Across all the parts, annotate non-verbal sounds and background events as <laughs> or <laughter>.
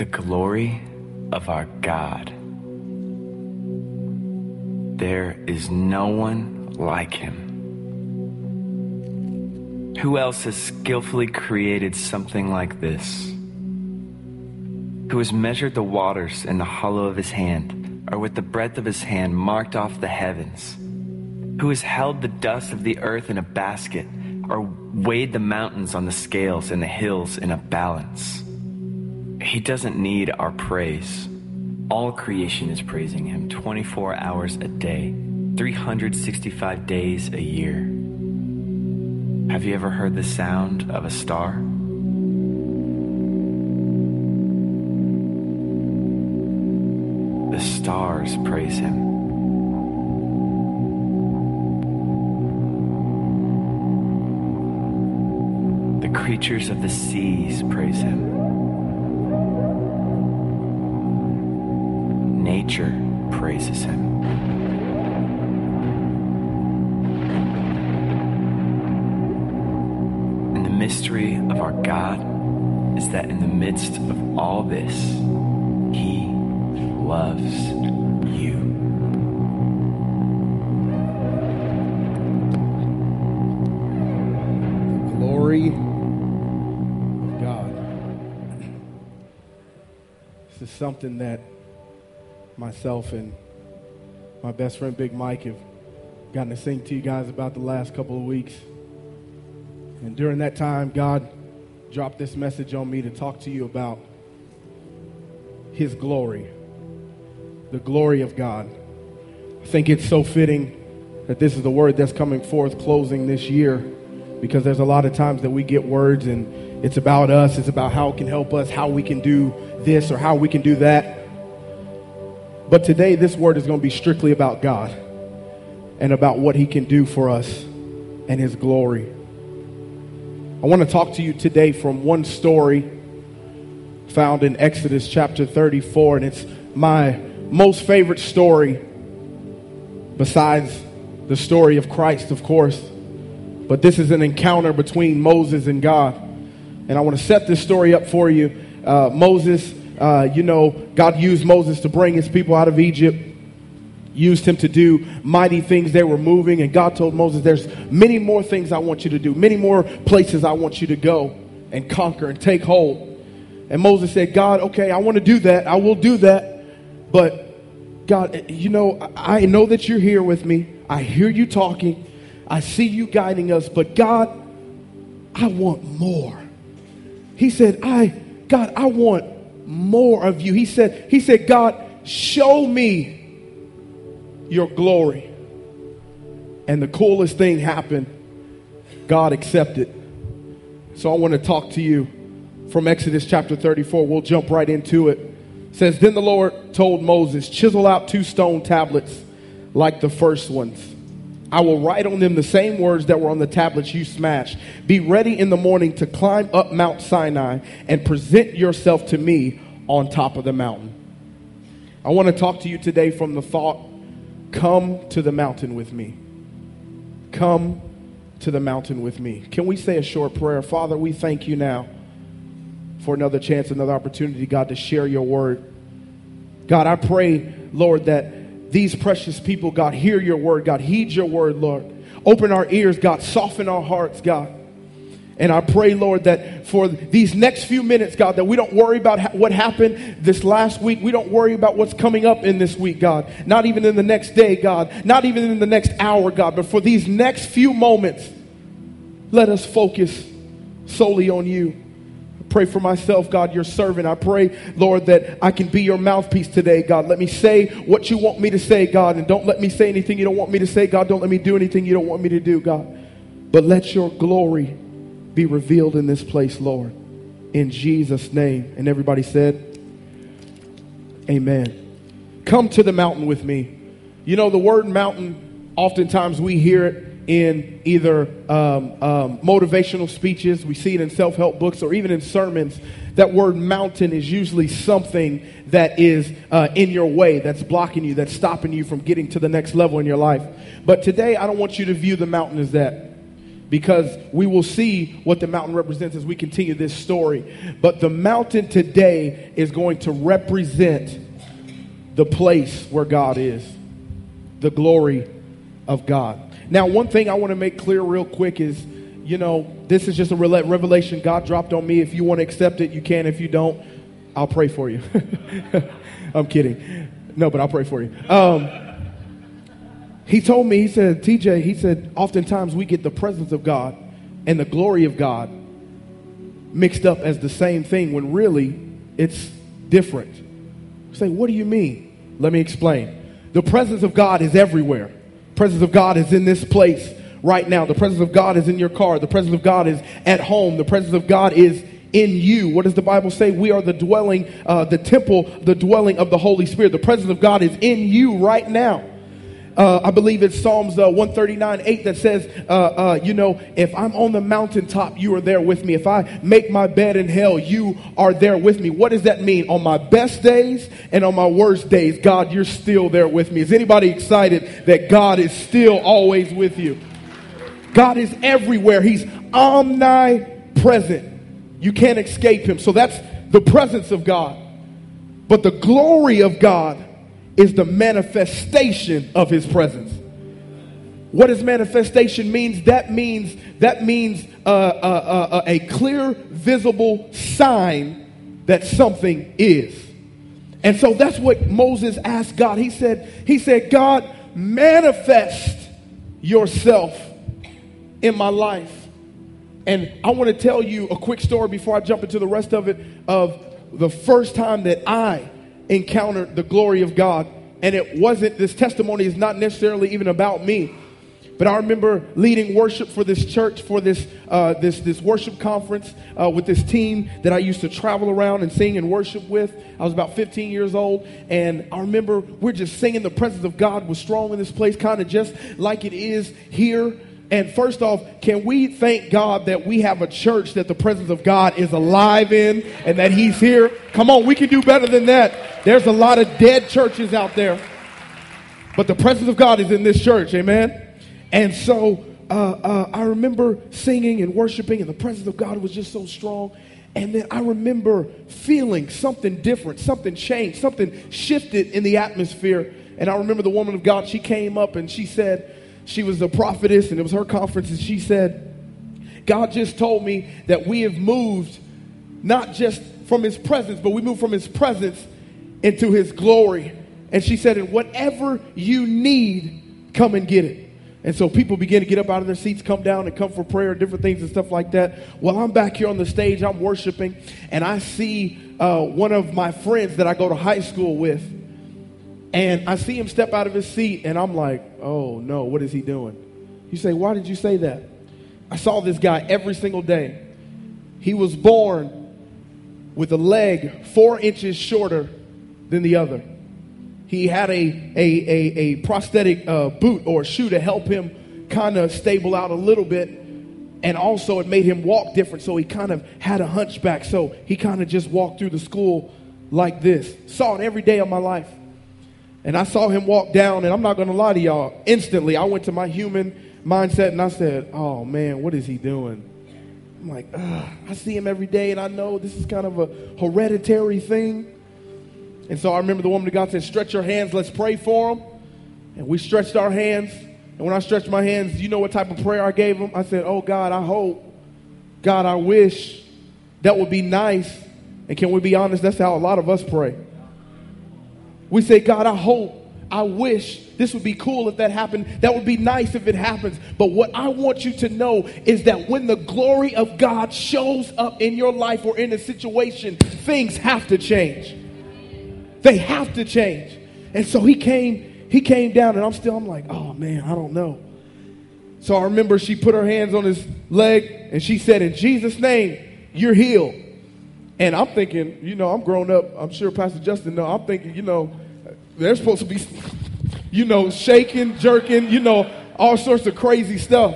the glory of our God. There is no one like him. Who else has skillfully created something like this? Who has measured the waters in the hollow of his hand, or with the breadth of his hand marked off the heavens? Who has held the dust of the earth in a basket, or weighed the mountains on the scales and the hills in a balance? He doesn't need our praise. All creation is praising him 24 hours a day, 365 days a year. Have you ever heard the sound of a star? The stars praise him. The creatures of the seas praise him. Nature praises him. And the mystery of our God is that in the midst of all this, he loves you. The glory of God. This is something that myself and my best friend Big Mike have gotten to sing to you guys about the last couple of weeks. And during that time, God dropped this message on me to talk to you about His glory, the glory of God. I think it's so fitting that this is the word that's coming forth closing this year because there's a lot of times that we get words and it's about us, it's about how it can help us, how we can do this or how we can do that. But today, this word is going to be strictly about God and about what He can do for us and His glory. I want to talk to you today from one story found in Exodus chapter 34, and it's my most favorite story besides the story of Christ, of course. But this is an encounter between Moses and God. And I want to set this story up for you. Uh, Moses, uh, you know, God used Moses to bring his people out of Egypt, used him to do mighty things. They were moving, and God told Moses, There's many more things I want you to do, many more places I want you to go and conquer and take hold. And Moses said, God, okay, I want to do that. I will do that. But God, you know, I know that you're here with me. I hear you talking. I see you guiding us. But God, I want more. He said, I, God, I want more of you. He said, He said, God, show me your glory. And the coolest thing happened. God accepted. So I want to talk to you from Exodus chapter 34. We'll jump right into it. It says, Then the Lord told Moses, Chisel out two stone tablets like the first ones. I will write on them the same words that were on the tablets you smashed. Be ready in the morning to climb up Mount Sinai and present yourself to me on top of the mountain. I want to talk to you today from the thought come to the mountain with me. Come to the mountain with me. Can we say a short prayer? Father, we thank you now for another chance, another opportunity, God, to share your word. God, I pray, Lord, that these precious people, God, hear your word. God, heed your word, Lord. Open our ears, God. Soften our hearts, God. And I pray, Lord, that for these next few minutes, God, that we don't worry about ha- what happened this last week. We don't worry about what's coming up in this week, God. Not even in the next day, God. Not even in the next hour, God. But for these next few moments, let us focus solely on you. Pray for myself, God, your servant. I pray, Lord, that I can be your mouthpiece today, God. Let me say what you want me to say, God, and don't let me say anything you don't want me to say, God. Don't let me do anything you don't want me to do, God. But let your glory be revealed in this place, Lord. In Jesus' name. And everybody said, Amen. Come to the mountain with me. You know, the word mountain, oftentimes we hear it in either um, um, motivational speeches, we see it in self help books, or even in sermons. That word mountain is usually something that is uh, in your way, that's blocking you, that's stopping you from getting to the next level in your life. But today, I don't want you to view the mountain as that. because we will see what the mountain represents as we continue this story. But the mountain today is going to represent the place where God is, the glory of God. Now, one thing I want to make clear real quick is, you know, this is just a revelation God dropped on me. If you want to accept it, you can. If you don't, I'll pray for you. <laughs> I'm kidding. No, but I'll pray for you. Um, he told me, he said, TJ, he said, oftentimes we get the presence of God and the glory of God mixed up as the same thing when really it's different. say, what do you mean? Let me explain. The presence of God is everywhere. Presence of God is in this place right now. The presence of God is in your car. The presence of God is at home. The presence of God is in you. What does the Bible say? We are the dwelling, uh, the temple, the dwelling of the Holy Spirit. The presence of God is in you right now. Uh, I believe it's Psalms uh, 139 8 that says, uh, uh, you know, if I'm on the mountaintop, you are there with me. If I make my bed in hell, you are there with me. What does that mean? On my best days and on my worst days, God, you're still there with me. Is anybody excited that God is still always with you? God is everywhere, He's omnipresent. You can't escape Him. So that's the presence of God. But the glory of God is the manifestation of his presence. What does manifestation means? That means that means uh, uh, uh, uh, a clear, visible sign that something is. And so that's what Moses asked God. He said, he said, God, manifest yourself in my life. And I want to tell you a quick story before I jump into the rest of it of the first time that I encountered the glory of God. And it wasn't, this testimony is not necessarily even about me. But I remember leading worship for this church, for this, uh, this, this worship conference uh, with this team that I used to travel around and sing and worship with. I was about 15 years old. And I remember we're just singing the presence of God was strong in this place, kind of just like it is here. And first off, can we thank God that we have a church that the presence of God is alive in and that He's here? Come on, we can do better than that. There's a lot of dead churches out there, but the presence of God is in this church, amen? And so uh, uh, I remember singing and worshiping, and the presence of God was just so strong. And then I remember feeling something different, something changed, something shifted in the atmosphere. And I remember the woman of God, she came up and she said, she was a prophetess, and it was her conference, and she said, God just told me that we have moved not just from his presence, but we moved from his presence into his glory. And she said, and whatever you need, come and get it. And so people begin to get up out of their seats, come down and come for prayer, different things and stuff like that. While I'm back here on the stage, I'm worshiping, and I see uh, one of my friends that I go to high school with and I see him step out of his seat, and I'm like, oh no, what is he doing? You say, why did you say that? I saw this guy every single day. He was born with a leg four inches shorter than the other. He had a, a, a, a prosthetic uh, boot or shoe to help him kind of stable out a little bit. And also, it made him walk different. So he kind of had a hunchback. So he kind of just walked through the school like this. Saw it every day of my life. And I saw him walk down, and I'm not going to lie to y'all. Instantly, I went to my human mindset and I said, Oh man, what is he doing? I'm like, I see him every day, and I know this is kind of a hereditary thing. And so I remember the woman of God said, Stretch your hands, let's pray for him. And we stretched our hands. And when I stretched my hands, you know what type of prayer I gave him? I said, Oh God, I hope, God, I wish that would be nice. And can we be honest? That's how a lot of us pray. We say, God, I hope, I wish this would be cool if that happened. That would be nice if it happens. But what I want you to know is that when the glory of God shows up in your life or in a situation, things have to change. They have to change. And so he came, he came down, and I'm still, I'm like, oh man, I don't know. So I remember she put her hands on his leg and she said, In Jesus' name, you're healed. And I'm thinking, you know, I'm grown up. I'm sure Pastor Justin know. I'm thinking, you know, they're supposed to be, you know, shaking, jerking, you know, all sorts of crazy stuff.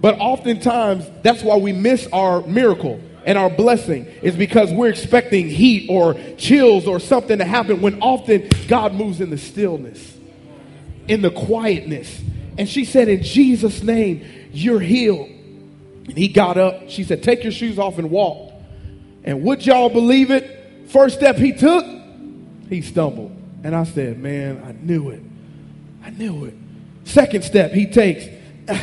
But oftentimes, that's why we miss our miracle and our blessing is because we're expecting heat or chills or something to happen when often God moves in the stillness, in the quietness. And she said, In Jesus' name, you're healed. And he got up. She said, Take your shoes off and walk. And would y'all believe it? First step he took, he stumbled. And I said, Man, I knew it. I knew it. Second step he takes, <sighs>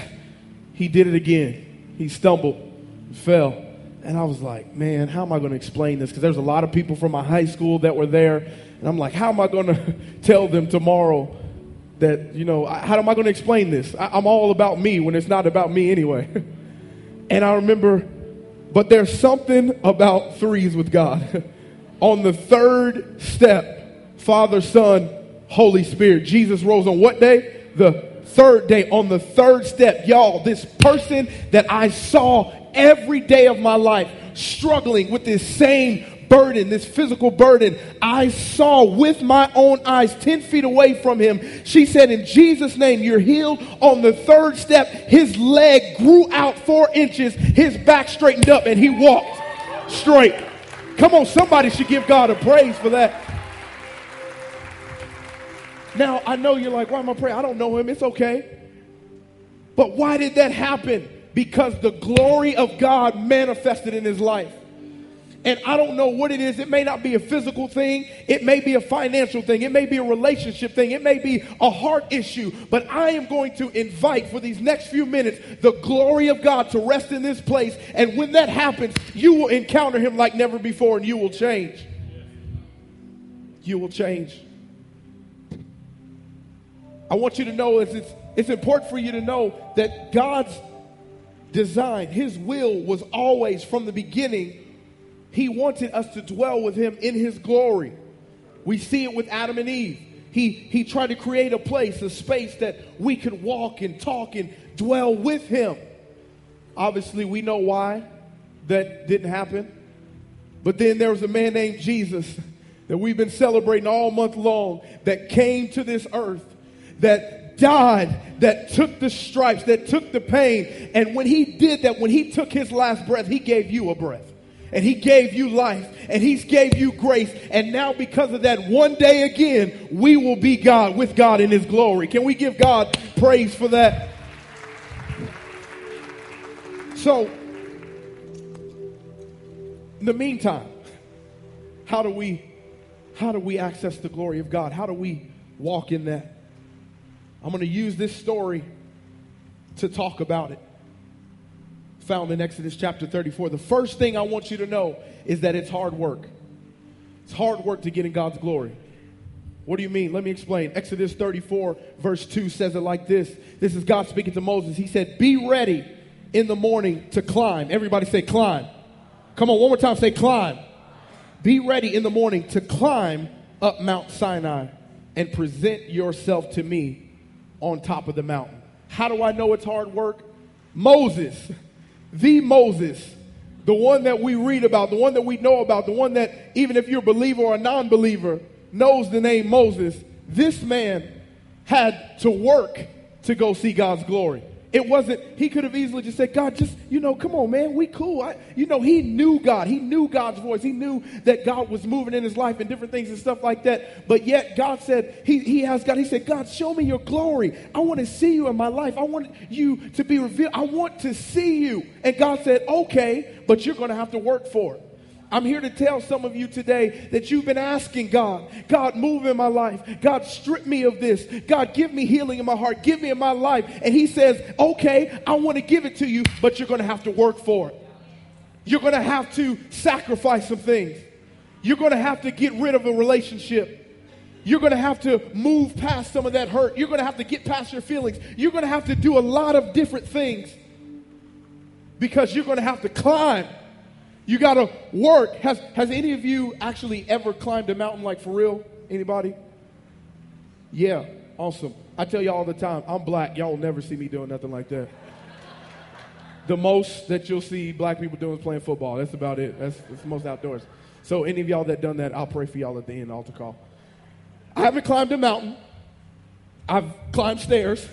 he did it again. He stumbled, fell. And I was like, man, how am I going to explain this? Because there's a lot of people from my high school that were there. And I'm like, how am I going <laughs> to tell them tomorrow that, you know, how am I going to explain this? I, I'm all about me when it's not about me anyway. <laughs> and I remember, but there's something about threes with God. <laughs> on the third step, Father, Son, Holy Spirit. Jesus rose on what day? The third day. On the third step, y'all, this person that I saw every day of my life struggling with this same burden, this physical burden, I saw with my own eyes 10 feet away from him. She said, In Jesus' name, you're healed. On the third step, his leg grew out four inches, his back straightened up, and he walked straight. Come on, somebody should give God a praise for that. Now, I know you're like, why am I praying? I don't know him. It's okay. But why did that happen? because the glory of God manifested in his life. And I don't know what it is. It may not be a physical thing. It may be a financial thing. It may be a relationship thing. It may be a heart issue. But I am going to invite for these next few minutes the glory of God to rest in this place. And when that happens, you will encounter him like never before and you will change. You will change. I want you to know it's, it's, it's important for you to know that God's design, his will was always from the beginning, he wanted us to dwell with him in his glory. We see it with Adam and Eve. He, he tried to create a place, a space that we could walk and talk and dwell with him. Obviously, we know why that didn't happen. But then there was a man named Jesus that we've been celebrating all month long that came to this earth that died, that took the stripes, that took the pain. And when he did that, when he took his last breath, he gave you a breath. And he gave you life and he's gave you grace. And now, because of that, one day again, we will be God with God in his glory. Can we give God praise for that? So, in the meantime, how do we how do we access the glory of God? How do we walk in that? I'm going to use this story to talk about it. Found in Exodus chapter 34. The first thing I want you to know is that it's hard work. It's hard work to get in God's glory. What do you mean? Let me explain. Exodus 34, verse 2 says it like this. This is God speaking to Moses. He said, Be ready in the morning to climb. Everybody say, climb. Come on, one more time, say, climb. Be ready in the morning to climb up Mount Sinai and present yourself to me on top of the mountain. How do I know it's hard work? Moses, the Moses, the one that we read about, the one that we know about, the one that even if you're a believer or a non believer knows the name Moses, this man had to work to go see God's glory. It wasn't, he could have easily just said, God, just, you know, come on, man, we cool. I, you know, he knew God. He knew God's voice. He knew that God was moving in his life and different things and stuff like that. But yet God said, he, he has God. He said, God, show me your glory. I want to see you in my life. I want you to be revealed. I want to see you. And God said, okay, but you're going to have to work for it. I'm here to tell some of you today that you've been asking God, God, move in my life. God, strip me of this. God, give me healing in my heart. Give me in my life. And He says, okay, I want to give it to you, but you're going to have to work for it. You're going to have to sacrifice some things. You're going to have to get rid of a relationship. You're going to have to move past some of that hurt. You're going to have to get past your feelings. You're going to have to do a lot of different things because you're going to have to climb you got to work. Has, has any of you actually ever climbed a mountain like for real? Anybody? Yeah, awesome. I tell you all the time, I'm black. Y'all will never see me doing nothing like that. the most that you'll see black people doing is playing football. That's about it. That's, that's most outdoors. So any of y'all that done that, I'll pray for y'all at the end, altar call. I haven't climbed a mountain. I've climbed stairs.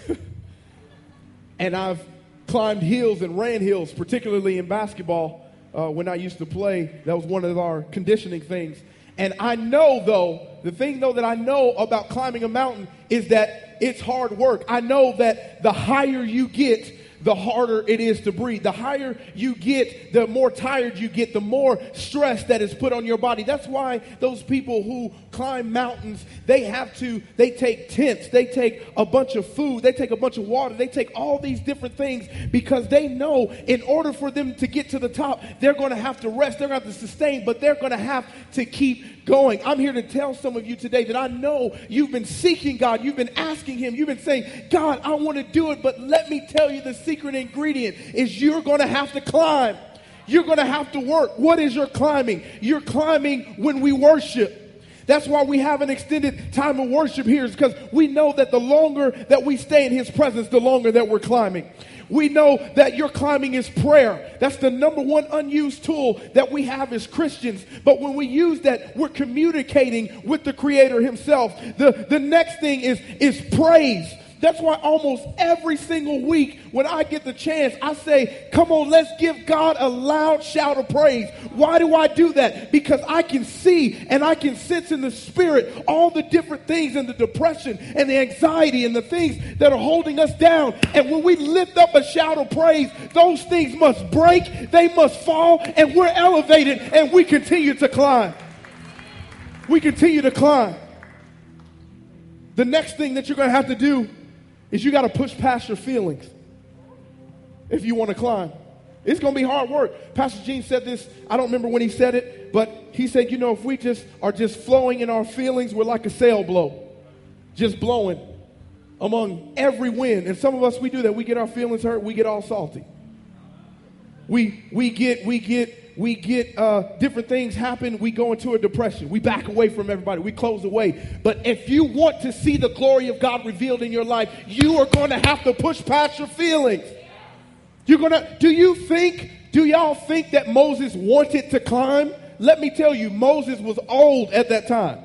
<laughs> and I've climbed hills and ran hills, particularly in basketball uh, when I used to play. That was one of our conditioning things. And I know, though, the thing, though, that I know about climbing a mountain is that it's hard work. I know that the higher you get, the harder it is to breathe. The higher you get, the more tired you get, the more stress that is put on your body. That's why those people who climb mountains, they have to, they take tents, they take a bunch of food, they take a bunch of water, they take all these different things because they know in order for them to get to the top, they're going to have to rest, they're going to have to sustain, but they're going to have to keep going. I'm here to tell some of you today that I know you've been seeking God, you've been asking Him, you've been saying, God, I want to do it, but let me tell you the secret ingredient is you're going to have to climb. You're going to have to work. What is your climbing? You're climbing when we worship. That's why we have an extended time of worship here, is because we know that the longer that we stay in His presence, the longer that we're climbing. We know that your climbing is prayer. That's the number one unused tool that we have as Christians. But when we use that, we're communicating with the Creator Himself. The, the next thing is, is praise. That's why almost every single week when I get the chance, I say, come on, let's give God a loud shout of praise. Why do I do that? Because I can see and I can sense in the spirit all the different things and the depression and the anxiety and the things that are holding us down. And when we lift up a shout of praise, those things must break, they must fall, and we're elevated and we continue to climb. We continue to climb. The next thing that you're going to have to do is you got to push past your feelings if you want to climb. It's going to be hard work. Pastor Gene said this, I don't remember when he said it, but he said, you know, if we just are just flowing in our feelings, we're like a sail blow, just blowing among every wind. And some of us, we do that. We get our feelings hurt, we get all salty. We, we get, we get we get uh, different things happen, we go into a depression. We back away from everybody. We close away. But if you want to see the glory of God revealed in your life, you are going to have to push past your feelings. You're going to, do you think, do y'all think that Moses wanted to climb? Let me tell you, Moses was old at that time.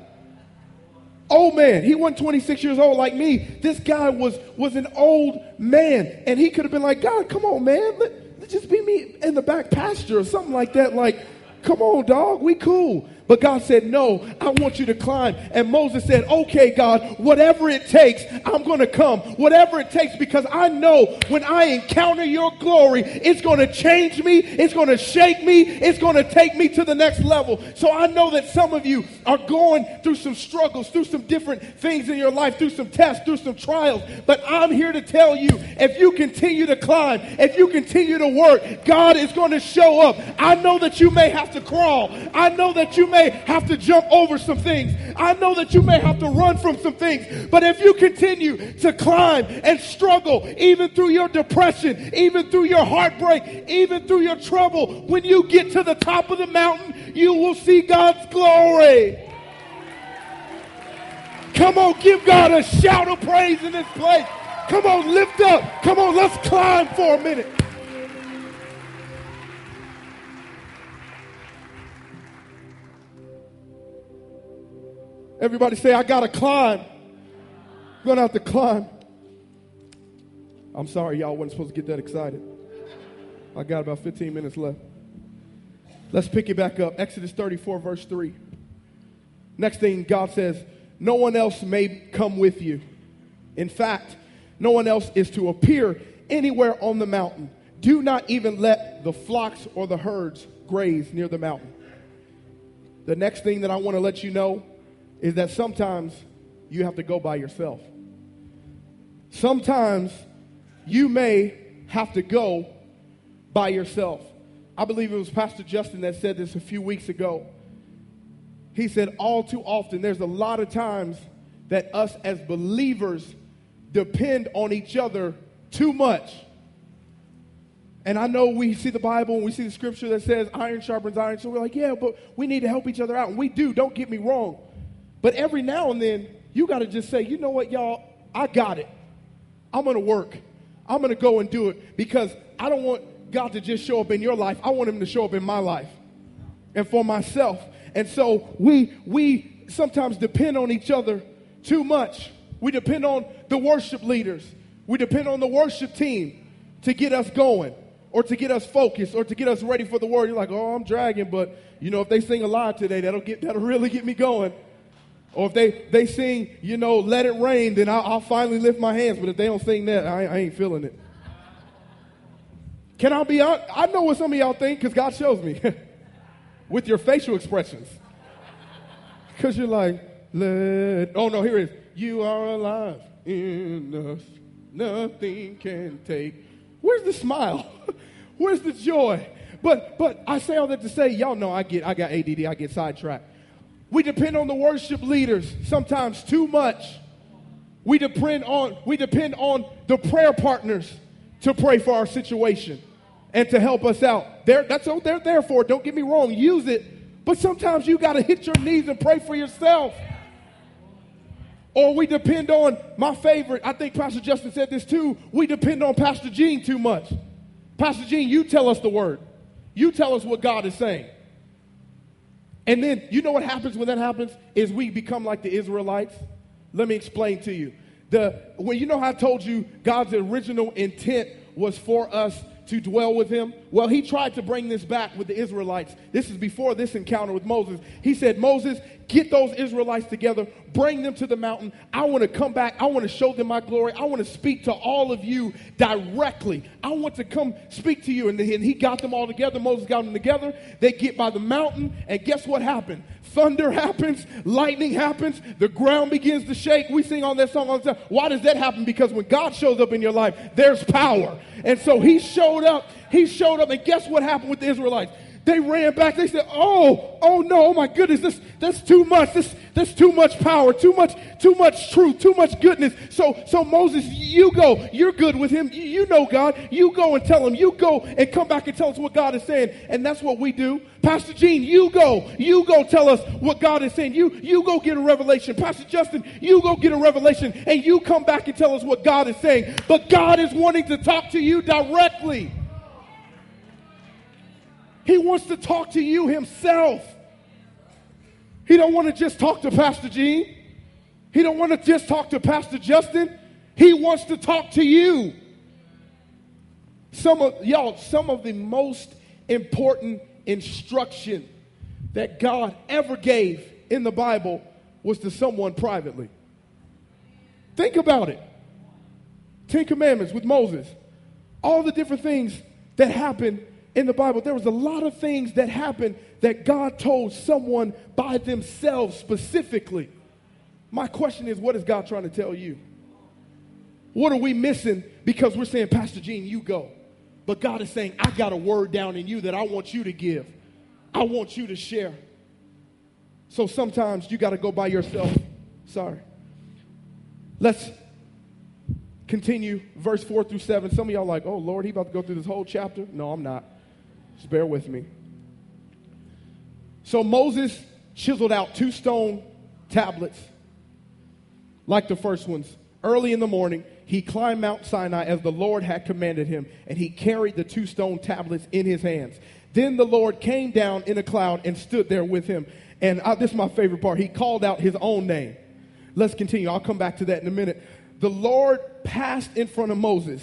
Old man. He wasn't 26 years old like me. This guy was, was an old man. And he could have been like, God, come on, man. Let, just be me in the back pasture or something like that. Like, come on, dog, we cool. But God said, No, I want you to climb. And Moses said, Okay, God, whatever it takes, I'm going to come. Whatever it takes, because I know when I encounter your glory, it's going to change me, it's going to shake me, it's going to take me to the next level. So I know that some of you are going through some struggles, through some different things in your life, through some tests, through some trials. But I'm here to tell you if you continue to climb, if you continue to work, God is going to show up. I know that you may have to crawl, I know that you may may have to jump over some things. I know that you may have to run from some things. But if you continue to climb and struggle, even through your depression, even through your heartbreak, even through your trouble, when you get to the top of the mountain, you will see God's glory. Come on, give God a shout of praise in this place. Come on, lift up. Come on, let's climb for a minute. Everybody say, I got to climb. I'm going to have to climb. I'm sorry, y'all wasn't supposed to get that excited. I got about 15 minutes left. Let's pick it back up. Exodus 34, verse 3. Next thing, God says, No one else may come with you. In fact, no one else is to appear anywhere on the mountain. Do not even let the flocks or the herds graze near the mountain. The next thing that I want to let you know is that sometimes you have to go by yourself. Sometimes you may have to go by yourself. I believe it was Pastor Justin that said this a few weeks ago. He said, All too often, there's a lot of times that us as believers depend on each other too much. And I know we see the Bible and we see the scripture that says iron sharpens iron. So we're like, yeah, but we need to help each other out. And we do, don't get me wrong. But every now and then, you got to just say, you know what, y'all, I got it. I'm going to work. I'm going to go and do it because I don't want God to just show up in your life. I want him to show up in my life and for myself. And so we we sometimes depend on each other too much. We depend on the worship leaders. We depend on the worship team to get us going or to get us focused or to get us ready for the word. You're like, "Oh, I'm dragging, but you know, if they sing a live today, that'll get that'll <laughs> really get me going." Or if they, they sing, you know, let it rain, then I'll, I'll finally lift my hands. But if they don't sing that, I, I ain't feeling it. Can I be honest? I know what some of y'all think because God shows me <laughs> with your facial expressions. Because you're like, let, oh no, here it is. You are alive in us. Nothing can take. Where's the smile? <laughs> Where's the joy? But but I say all that to say, y'all know I get I got ADD, I get sidetracked. We depend on the worship leaders sometimes too much. We depend on we depend on the prayer partners to pray for our situation and to help us out. They're, that's what they're there for. Don't get me wrong, use it. But sometimes you got to hit your knees and pray for yourself. Or we depend on my favorite, I think Pastor Justin said this too. We depend on Pastor Gene too much. Pastor Gene, you tell us the word. You tell us what God is saying. And then you know what happens when that happens is we become like the Israelites. Let me explain to you. The when you know how I told you God's original intent was for us to dwell with him? Well, he tried to bring this back with the Israelites. This is before this encounter with Moses. He said, Moses, get those Israelites together, bring them to the mountain. I want to come back. I want to show them my glory. I want to speak to all of you directly. I want to come speak to you. And he got them all together. Moses got them together. They get by the mountain, and guess what happened? Thunder <laughs> happens, lightning happens, the ground begins to shake. We sing on that song all the time. Why does that happen? Because when God shows up in your life, there's power. And so he showed up. He showed up, and guess what happened with the Israelites? They ran back. They said, "Oh, oh no! Oh my goodness! This that's too much. This that's too much power. Too much. Too much truth. Too much goodness." So so Moses, you go. You're good with him. You, you know God. You go and tell him. You go and come back and tell us what God is saying. And that's what we do. Pastor Gene, you go. You go tell us what God is saying. You you go get a revelation. Pastor Justin, you go get a revelation, and you come back and tell us what God is saying. But God is wanting to talk to you directly. He wants to talk to you himself. He don't want to just talk to Pastor Gene. He don't want to just talk to Pastor Justin. He wants to talk to you. Some of y'all, some of the most important instruction that God ever gave in the Bible was to someone privately. Think about it. Ten Commandments with Moses. All the different things that happened in the Bible, there was a lot of things that happened that God told someone by themselves specifically. My question is, what is God trying to tell you? What are we missing because we're saying, Pastor Gene, you go. But God is saying, I got a word down in you that I want you to give. I want you to share. So sometimes you got to go by yourself. Sorry. Let's continue verse 4 through 7. Some of y'all like, oh, Lord, he about to go through this whole chapter. No, I'm not. Just bear with me. So Moses chiseled out two stone tablets like the first ones. Early in the morning, he climbed Mount Sinai as the Lord had commanded him, and he carried the two stone tablets in his hands. Then the Lord came down in a cloud and stood there with him. And I, this is my favorite part. He called out his own name. Let's continue. I'll come back to that in a minute. The Lord passed in front of Moses,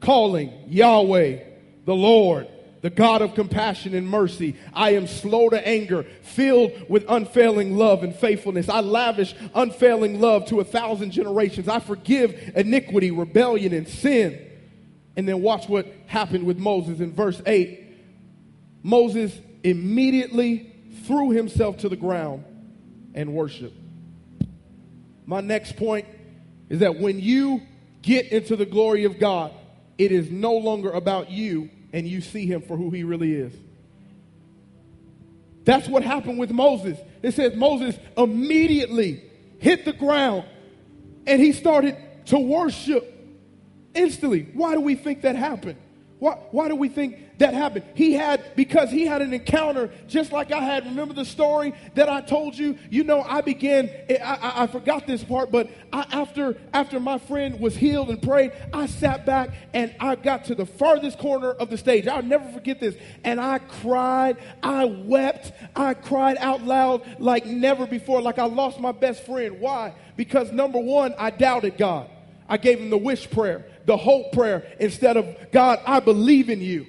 calling Yahweh, the Lord the God of compassion and mercy. I am slow to anger, filled with unfailing love and faithfulness. I lavish unfailing love to a thousand generations. I forgive iniquity, rebellion, and sin. And then watch what happened with Moses in verse 8. Moses immediately threw himself to the ground and worshiped. My next point is that when you get into the glory of God, it is no longer about you, and you see him for who he really is. That's what happened with Moses. It says Moses immediately hit the ground and he started to worship instantly. Why do we think that happened? Why, why do we think that happened? He had, because he had an encounter just like I had. Remember the story that I told you? You know, I began, I, I, I forgot this part, but I, after, after my friend was healed and prayed, I sat back and I got to the farthest corner of the stage. I'll never forget this. And I cried, I wept, I cried out loud like never before, like I lost my best friend. Why? Because number one, I doubted God. I gave him the wish prayer the hope prayer instead of, God, I believe in you.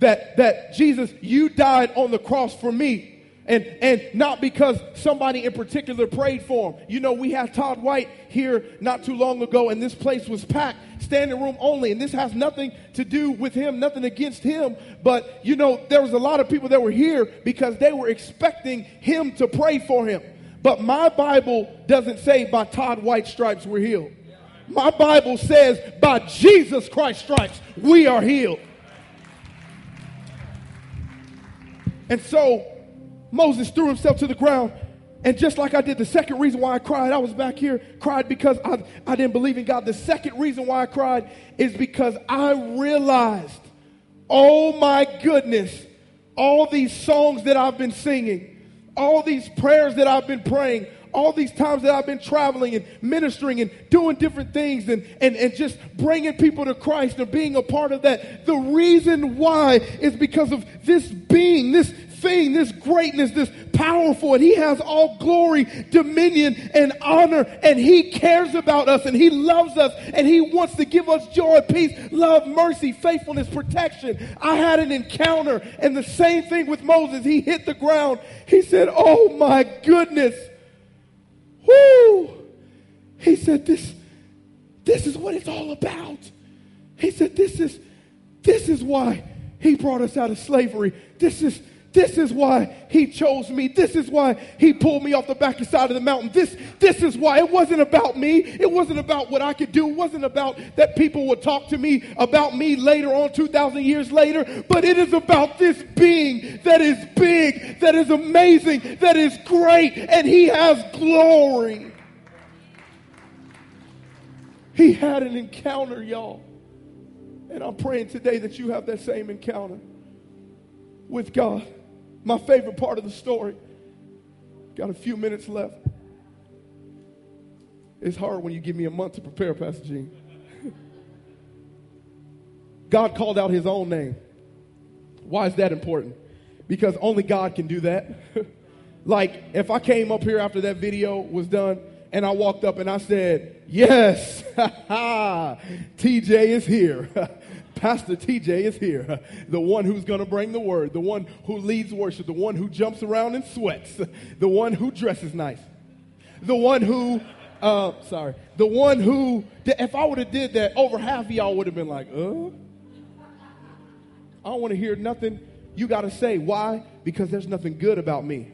That, that Jesus, you died on the cross for me. And, and not because somebody in particular prayed for him. You know, we had Todd White here not too long ago, and this place was packed, standing room only. And this has nothing to do with him, nothing against him. But, you know, there was a lot of people that were here because they were expecting him to pray for him. But my Bible doesn't say by Todd White stripes we're healed. My Bible says by Jesus Christ stripes we are healed. And so Moses threw himself to the ground. And just like I did, the second reason why I cried, I was back here, cried because I, I didn't believe in God. The second reason why I cried is because I realized, oh my goodness, all these songs that I've been singing, all these prayers that I've been praying, all these times that I've been traveling and ministering and doing different things and, and, and just bringing people to Christ and being a part of that. The reason why is because of this being, this thing, this greatness, this powerful, and He has all glory, dominion, and honor, and He cares about us, and He loves us, and He wants to give us joy, peace, love, mercy, faithfulness, protection. I had an encounter, and the same thing with Moses. He hit the ground. He said, Oh my goodness. Whoo! He said, This, this is what it's all about. He said, This is this is why he brought us out of slavery. This is this is why he chose me. This is why he pulled me off the back side of the mountain. This, this is why. It wasn't about me. It wasn't about what I could do. It wasn't about that people would talk to me about me later on, 2,000 years later. But it is about this being that is big, that is amazing, that is great, and he has glory. He had an encounter, y'all. And I'm praying today that you have that same encounter with God my favorite part of the story. Got a few minutes left. It's hard when you give me a month to prepare, Pastor Gene. <laughs> God called out his own name. Why is that important? Because only God can do that. <laughs> like, if I came up here after that video was done and I walked up and I said, Yes, <laughs> TJ is here. Pastor TJ is here, <laughs> the one who's going to bring the word, the one who leads worship, the one who jumps around and sweats, <laughs> the one who dresses nice, the one who, uh, sorry, the one who, if I would have did that, over half of y'all would have been like, uh, I don't want to hear nothing you got to say. Why? Because there's nothing good about me.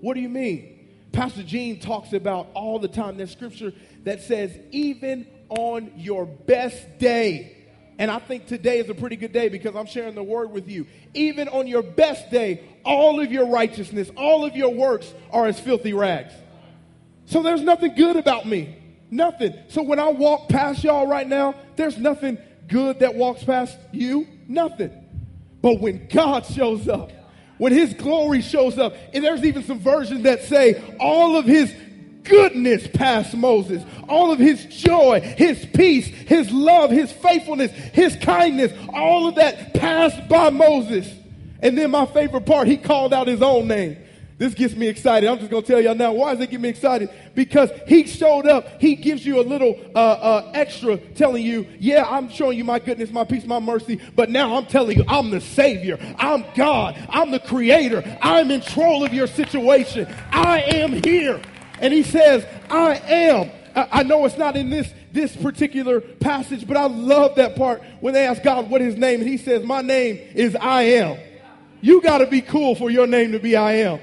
What do you mean? Pastor Gene talks about all the time. that scripture that says, even on your best day, and I think today is a pretty good day because I'm sharing the word with you. Even on your best day, all of your righteousness, all of your works are as filthy rags. So there's nothing good about me. Nothing. So when I walk past y'all right now, there's nothing good that walks past you. Nothing. But when God shows up, when his glory shows up, and there's even some versions that say all of his goodness past Moses, all of his joy, his peace, his love, his faithfulness, his kindness, all of that passed by Moses. And then my favorite part, he called out his own name. This gets me excited. I'm just going to tell y'all now. Why does it get me excited? Because he showed up. He gives you a little uh, uh, extra telling you, yeah, I'm showing you my goodness, my peace, my mercy. But now I'm telling you, I'm the Savior. I'm God. I'm the Creator. I'm in control of your situation. I am here. And he says, I am. I know it's not in this, this particular passage, but I love that part when they ask God what his name, and he says, My name is I am. You got to be cool for your name to be I am.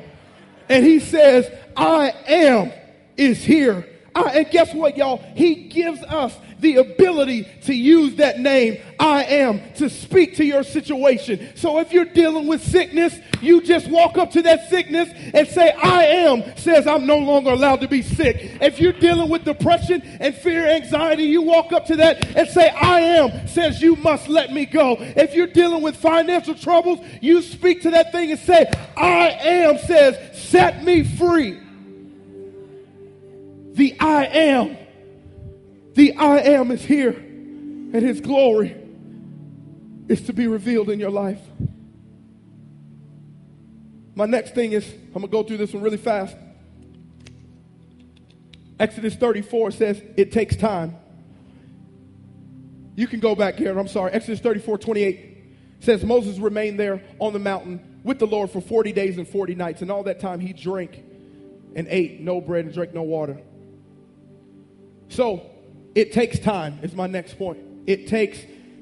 And he says, I am is here. I, and guess what, y'all? He gives us the ability to use that name, I am, to speak to your situation. So if you're dealing with sickness, you just walk up to that sickness and say, I am, says I'm no longer allowed to be sick. If you're dealing with depression and fear, anxiety, you walk up to that and say, I am, says you must let me go. If you're dealing with financial troubles, you speak to that thing and say, I am, says, set me free. The I am the I am is here, and his glory is to be revealed in your life. My next thing is, I'm going to go through this one really fast. Exodus 34 says it takes time. You can go back here, I'm sorry. Exodus 34 28 says Moses remained there on the mountain with the Lord for 40 days and 40 nights, and all that time he drank and ate no bread and drank no water. So it takes time, is my next point. It takes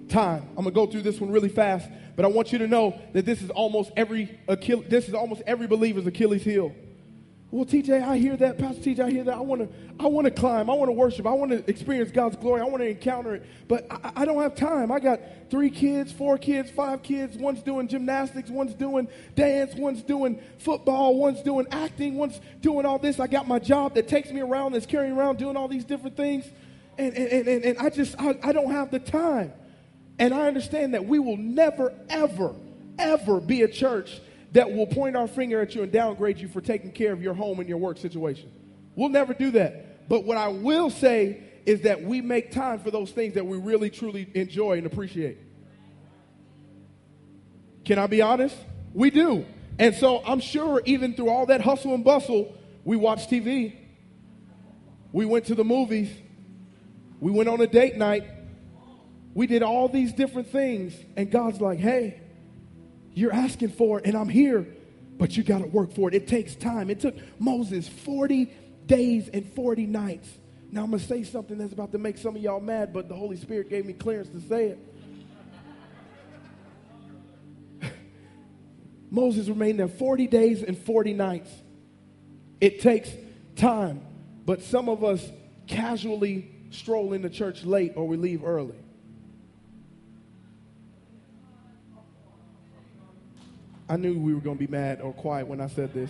time. I'm gonna go through this one really fast, but I want you to know that this is almost every Achilles, this is almost every believer's Achilles heel. Well, TJ, I hear that. Pastor TJ, I hear that. I want to, I want to climb. I want to worship. I want to experience God's glory. I want to encounter it. But I, I, don't have time. I got three kids, four kids, five kids. One's doing gymnastics. One's doing dance. One's doing football. One's doing acting. One's doing all this. I got my job that takes me around, that's carrying around, doing all these different things. And, and, and, and I just, I, I don't have the time. And I understand that we will never, ever, ever be a church that will point our finger at you and downgrade you for taking care of your home and your work situation. We'll never do that. But what I will say is that we make time for those things that we really truly enjoy and appreciate. Can I be honest? We do. And so I'm sure even through all that hustle and bustle, we watched TV. We went to the movies. We went on a date night. We did all these different things. And God's like, hey, you're asking for it, and I'm here, but you got to work for it. It takes time. It took Moses 40 days and 40 nights. Now, I'm going to say something that's about to make some of y'all mad, but the Holy Spirit gave me clearance to say it. <laughs> Moses remained there 40 days and 40 nights. It takes time, but some of us casually stroll into church late or we leave early. I knew we were going to be mad or quiet when I said this.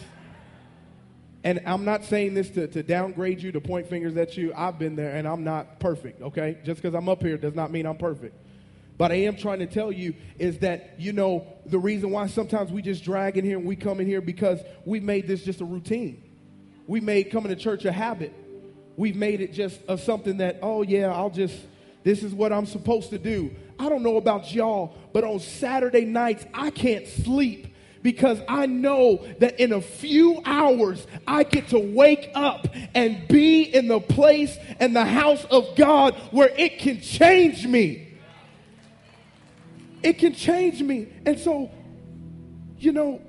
And I'm not saying this to, to downgrade you, to point fingers at you. I've been there and I'm not perfect, okay? Just because I'm up here does not mean I'm perfect. But I am trying to tell you is that, you know, the reason why sometimes we just drag in here and we come in here because we made this just a routine. We made coming to church a habit. We've made it just of something that, oh, yeah, I'll just, this is what I'm supposed to do. I don't know about y'all, but on Saturday nights, I can't sleep because I know that in a few hours I get to wake up and be in the place and the house of God where it can change me. It can change me. And so, you know,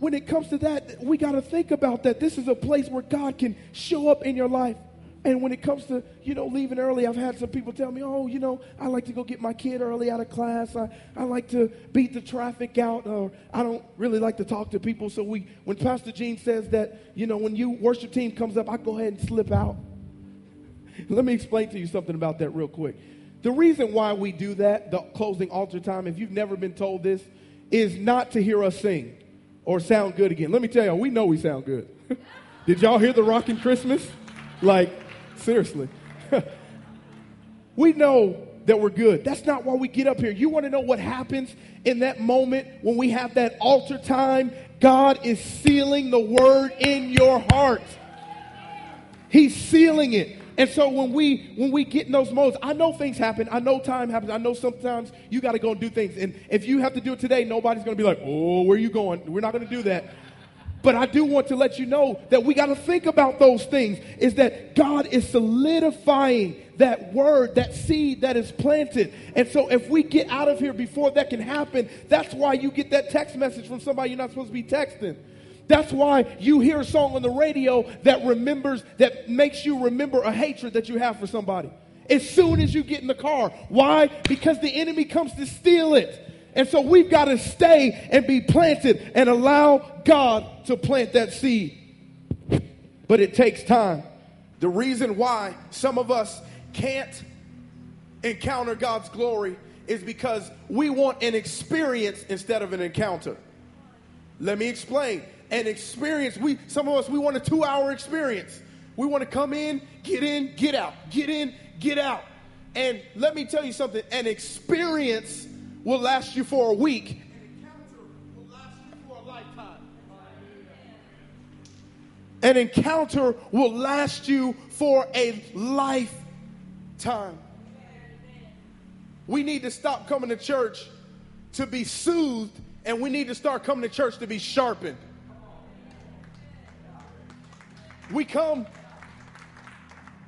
when it comes to that, we got to think about that. This is a place where God can show up in your life. And when it comes to, you know, leaving early, I've had some people tell me, oh, you know, I like to go get my kid early out of class. I, I like to beat the traffic out, or I don't really like to talk to people. So we, when Pastor Gene says that, you know, when you worship team comes up, I go ahead and slip out. <laughs> Let me explain to you something about that real quick. The reason why we do that, the closing altar time, if you've never been told this, is not to hear us sing or sound good again. Let me tell you, we know we sound good. <laughs> Did y'all hear the Rockin' Christmas? Like, Seriously. <laughs> we know that we're good. That's not why we get up here. You want to know what happens in that moment when we have that altar time? God is sealing the word in your heart. He's sealing it. And so when we when we get in those modes, I know things happen. I know time happens. I know sometimes you got to go and do things. And if you have to do it today, nobody's going to be like, "Oh, where are you going?" We're not going to do that. But I do want to let you know that we got to think about those things is that God is solidifying that word, that seed that is planted. And so if we get out of here before that can happen, that's why you get that text message from somebody you're not supposed to be texting. That's why you hear a song on the radio that remembers, that makes you remember a hatred that you have for somebody. As soon as you get in the car. Why? Because the enemy comes to steal it. And so we've got to stay and be planted and allow God to plant that seed. But it takes time. The reason why some of us can't encounter God's glory is because we want an experience instead of an encounter. Let me explain. An experience, we some of us we want a 2-hour experience. We want to come in, get in, get out. Get in, get out. And let me tell you something, an experience will last you for a week. An encounter will last you for a lifetime. We need to stop coming to church to be soothed, and we need to start coming to church to be sharpened. We come,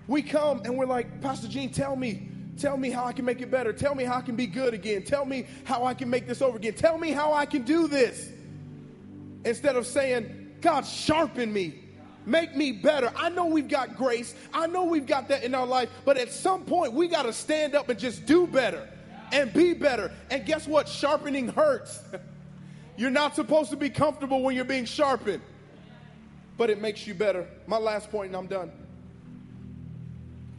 we come, and we're like, Pastor Gene, tell me, Tell me how I can make it better. Tell me how I can be good again. Tell me how I can make this over again. Tell me how I can do this. instead of saying, God, sharpen me, make me better. I know we've got grace, I know we've got that in our life, but at some point we got to stand up and just do better and be better. And guess what? Sharpening hurts. <laughs> You're not supposed to be comfortable when you're being sharpened, but it makes you better. My last point, and I'm done.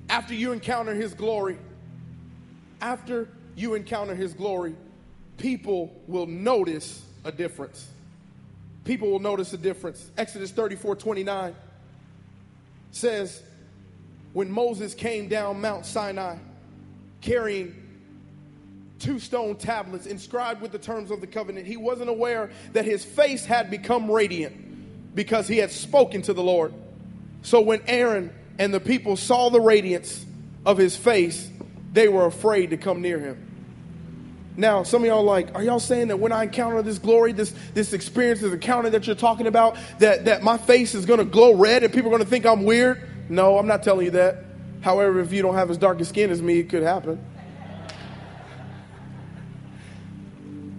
After you encounter His glory, after you encounter His glory, people will notice a difference. People will notice a difference. Exodus 34 29 says, When Moses came down Mount Sinai carrying two stone tablets inscribed with the terms of the covenant, he wasn't aware that his face had become radiant because he had spoken to the Lord. So when Aaron and the people saw the radiance of his face, they were afraid to come near him. Now, some of y'all like, are y'all saying that when I encounter this glory, this this experience, this encounter that you're talking about, that, that my face is gonna glow red and people are gonna think I'm weird? No, I'm not telling you that. However, if you don't have as dark a skin as me, it could happen.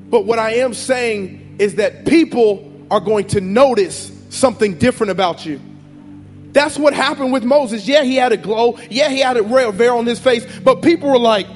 But what I am saying is that people are going to notice something different about you. That's what happened with Moses. Yeah, he had a glow. Yeah, he had a veil on his face. But people were like,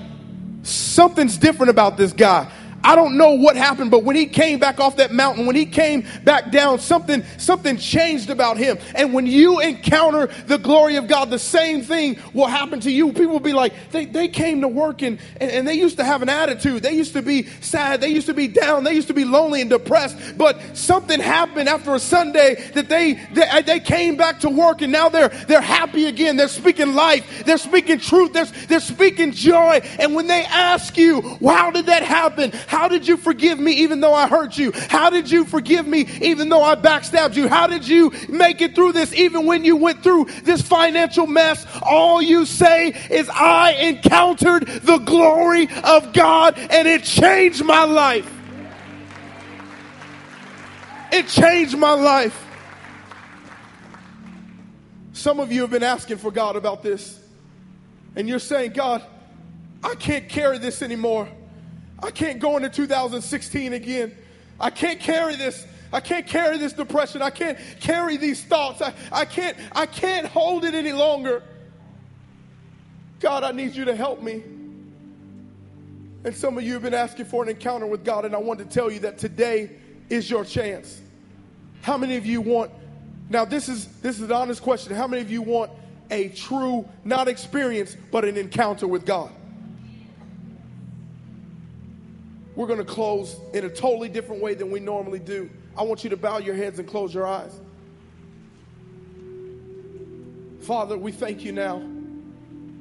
something's different about this guy. I don't know what happened, but when he came back off that mountain, when he came back down, something, something changed about him. And when you encounter the glory of God, the same thing will happen to you. People will be like, they, they came to work and, and, and they used to have an attitude. They used to be sad. They used to be down. They used to be lonely and depressed. But something happened after a Sunday that they, they, they came back to work and now they're, they're happy again. They're speaking life. They're speaking truth. They're, they're speaking joy. And when they ask you, how did that happen? How did you forgive me even though I hurt you? How did you forgive me even though I backstabbed you? How did you make it through this even when you went through this financial mess? All you say is, I encountered the glory of God and it changed my life. It changed my life. Some of you have been asking for God about this, and you're saying, God, I can't carry this anymore. I can't go into 2016 again. I can't carry this. I can't carry this depression. I can't carry these thoughts. I, I can't I can't hold it any longer. God, I need you to help me. And some of you have been asking for an encounter with God, and I want to tell you that today is your chance. How many of you want now this is this is an honest question. How many of you want a true, not experience, but an encounter with God? We're going to close in a totally different way than we normally do. I want you to bow your heads and close your eyes. Father, we thank you now.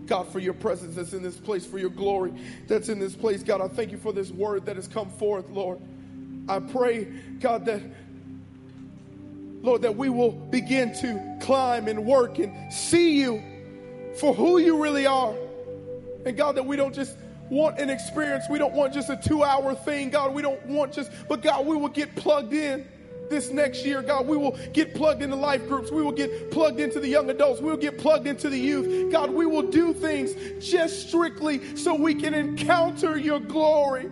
God, for your presence that's in this place, for your glory that's in this place. God, I thank you for this word that has come forth, Lord. I pray, God, that, Lord, that we will begin to climb and work and see you for who you really are. And God, that we don't just want an experience. We don't want just a two hour thing, God. We don't want just, but God, we will get plugged in this next year, God. We will get plugged into life groups. We will get plugged into the young adults. We will get plugged into the youth. God, we will do things just strictly so we can encounter your glory.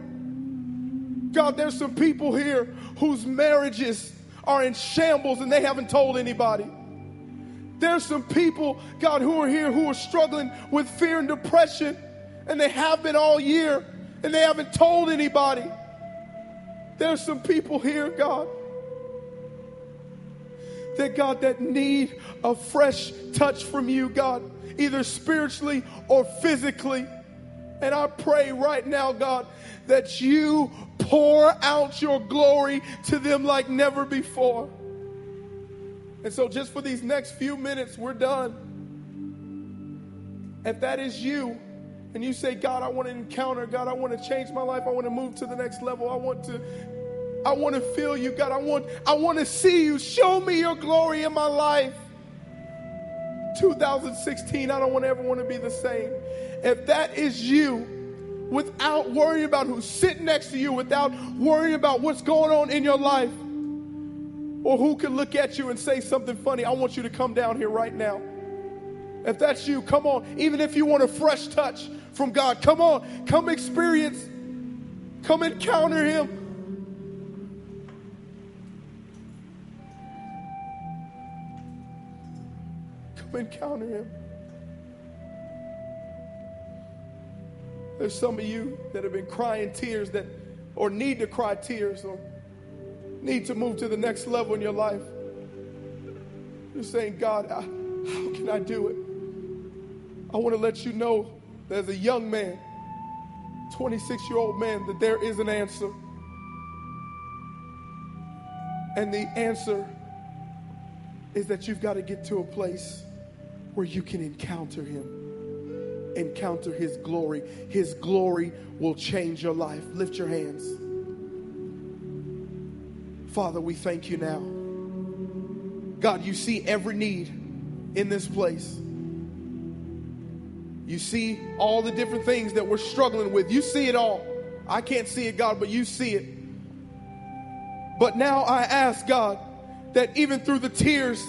God, there's some people here whose marriages are in shambles and they haven't told anybody. There's some people, God, who are here who are struggling with fear and depression and they have been all year, and they haven't told anybody. There's some people here, God, that God, that need a fresh touch from you, God, either spiritually or physically. And I pray right now, God, that you pour out your glory to them like never before. And so, just for these next few minutes, we're done. If that is you, and you say, God, I want to encounter, God, I want to change my life, I want to move to the next level, I want to. I want to feel you, God. I want, I want to see you. Show me your glory in my life. 2016, I don't want to ever want to be the same. If that is you, without worrying about who's sitting next to you, without worrying about what's going on in your life, or who can look at you and say something funny, I want you to come down here right now. If that's you, come on. Even if you want a fresh touch from God, come on. Come experience. Come encounter Him. Come encounter Him. There's some of you that have been crying tears that, or need to cry tears, or need to move to the next level in your life. You're saying, God, I, how can I do it? I want to let you know as a young man, 26 year old man, that there is an answer. And the answer is that you've got to get to a place where you can encounter Him, encounter His glory. His glory will change your life. Lift your hands. Father, we thank you now. God, you see every need in this place. You see all the different things that we're struggling with. You see it all. I can't see it, God, but you see it. But now I ask, God, that even through the tears,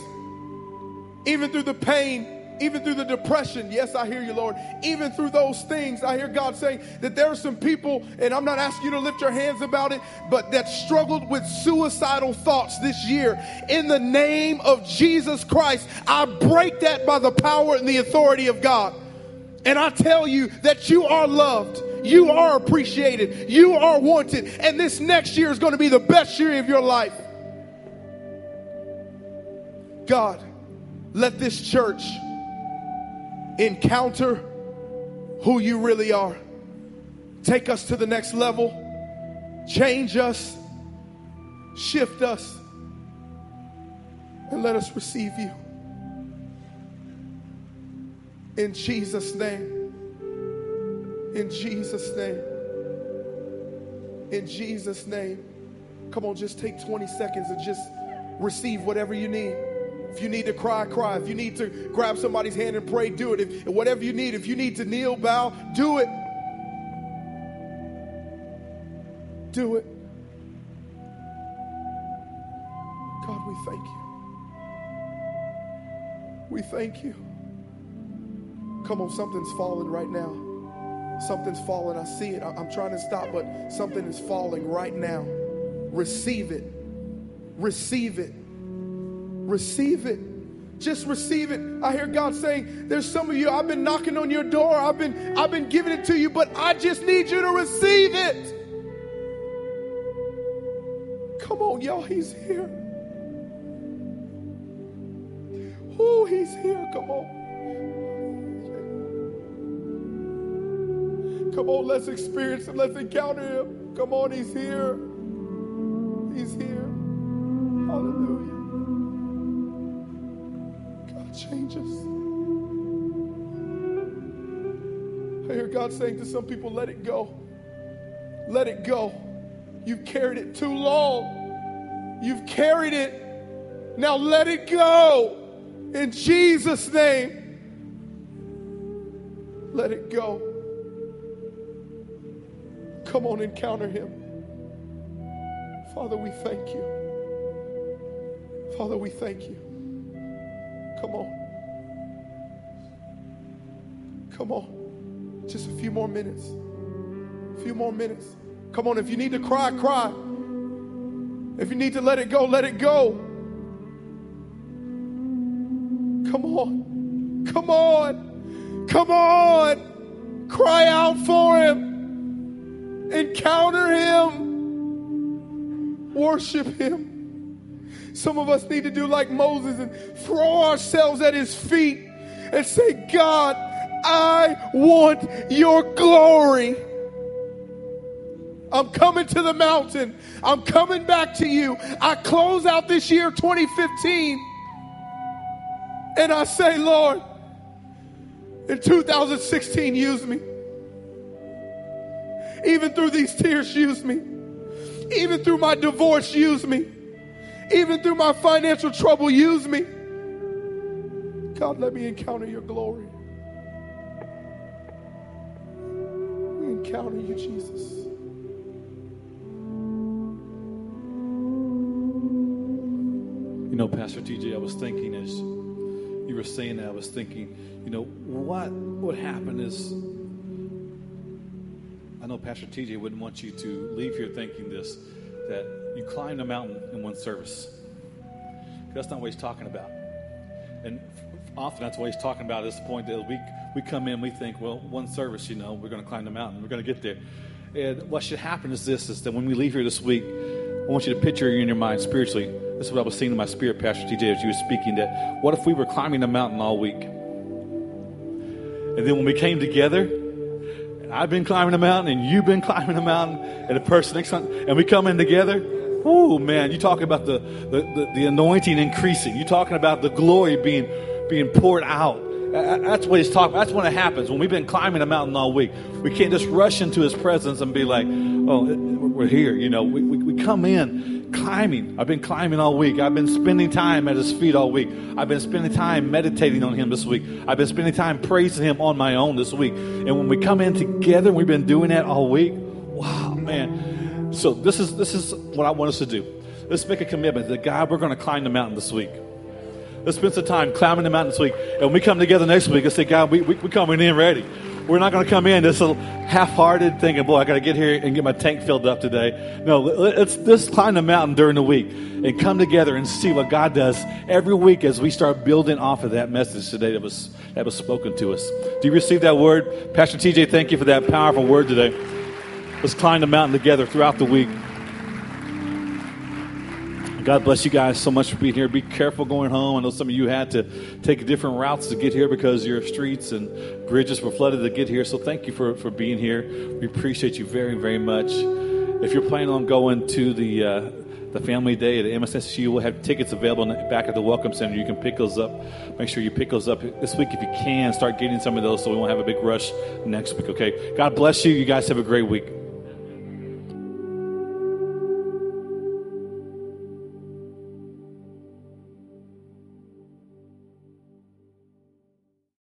even through the pain, even through the depression, yes, I hear you, Lord. Even through those things, I hear God saying that there are some people, and I'm not asking you to lift your hands about it, but that struggled with suicidal thoughts this year. In the name of Jesus Christ, I break that by the power and the authority of God. And I tell you that you are loved. You are appreciated. You are wanted. And this next year is going to be the best year of your life. God, let this church encounter who you really are. Take us to the next level. Change us. Shift us. And let us receive you. In Jesus' name. In Jesus' name. In Jesus' name. Come on, just take 20 seconds and just receive whatever you need. If you need to cry, cry. If you need to grab somebody's hand and pray, do it. If whatever you need, if you need to kneel, bow, do it. Do it. God, we thank you. We thank you. Come on, something's falling right now. Something's falling. I see it. I'm trying to stop, but something is falling right now. Receive it. Receive it. Receive it. Just receive it. I hear God saying, there's some of you, I've been knocking on your door. I've been I've been giving it to you, but I just need you to receive it. Come on, y'all, he's here. Oh, he's here. Come on. Come on, let's experience him. Let's encounter him. Come on, he's here. He's here. Hallelujah. God, change us. I hear God saying to some people, let it go. Let it go. You've carried it too long. You've carried it. Now let it go. In Jesus' name. Let it go. Come on, encounter him. Father, we thank you. Father, we thank you. Come on. Come on. Just a few more minutes. A few more minutes. Come on, if you need to cry, cry. If you need to let it go, let it go. Come on. Come on. Come on. Cry out for him. Encounter him. Worship him. Some of us need to do like Moses and throw ourselves at his feet and say, God, I want your glory. I'm coming to the mountain. I'm coming back to you. I close out this year 2015 and I say, Lord, in 2016, use me. Even through these tears, use me. Even through my divorce, use me. Even through my financial trouble, use me. God, let me encounter your glory. We encounter you, Jesus. You know, Pastor TJ, I was thinking as you were saying that, I was thinking, you know, what would happen is I know Pastor TJ wouldn't want you to leave here thinking this that you climbed a mountain in one service. That's not what he's talking about. And often that's what he's talking about at this point that we, we come in, we think, well, one service, you know, we're going to climb the mountain, we're going to get there. And what should happen is this, is that when we leave here this week, I want you to picture in your mind spiritually. This is what I was seeing in my spirit, Pastor TJ, as you were speaking, that what if we were climbing the mountain all week? And then when we came together, I've been climbing the mountain and you've been <laughs> climbing the mountain, and the person next time, and we come in together, oh man, you talking about the, the, the, the anointing increasing. you talking about the glory being being poured out. That's what he's talking. That's when it happens. When we've been climbing a mountain all week, we can't just rush into his presence and be like, "Oh, we're here." You know, we, we, we come in climbing. I've been climbing all week. I've been spending time at his feet all week. I've been spending time meditating on him this week. I've been spending time praising him on my own this week. And when we come in together, we've been doing that all week. Wow, man. So this is this is what I want us to do. Let's make a commitment that God, we're going to climb the mountain this week. Let's spend some time climbing the mountain this week. And when we come together next week, let's say, God, we, we, we're coming in ready. We're not going to come in this little half-hearted thinking, boy, I got to get here and get my tank filled up today. No, let's, let's climb the mountain during the week and come together and see what God does every week as we start building off of that message today that was, that was spoken to us. Do you receive that word? Pastor TJ, thank you for that powerful word today. Let's climb the mountain together throughout the week. God bless you guys so much for being here. Be careful going home. I know some of you had to take different routes to get here because your streets and bridges were flooded to get here. So thank you for, for being here. We appreciate you very, very much. If you're planning on going to the uh, the family day at MSSU, we'll have tickets available back of the Welcome Center. You can pick those up. Make sure you pick those up this week if you can. Start getting some of those so we won't have a big rush next week, okay? God bless you. You guys have a great week.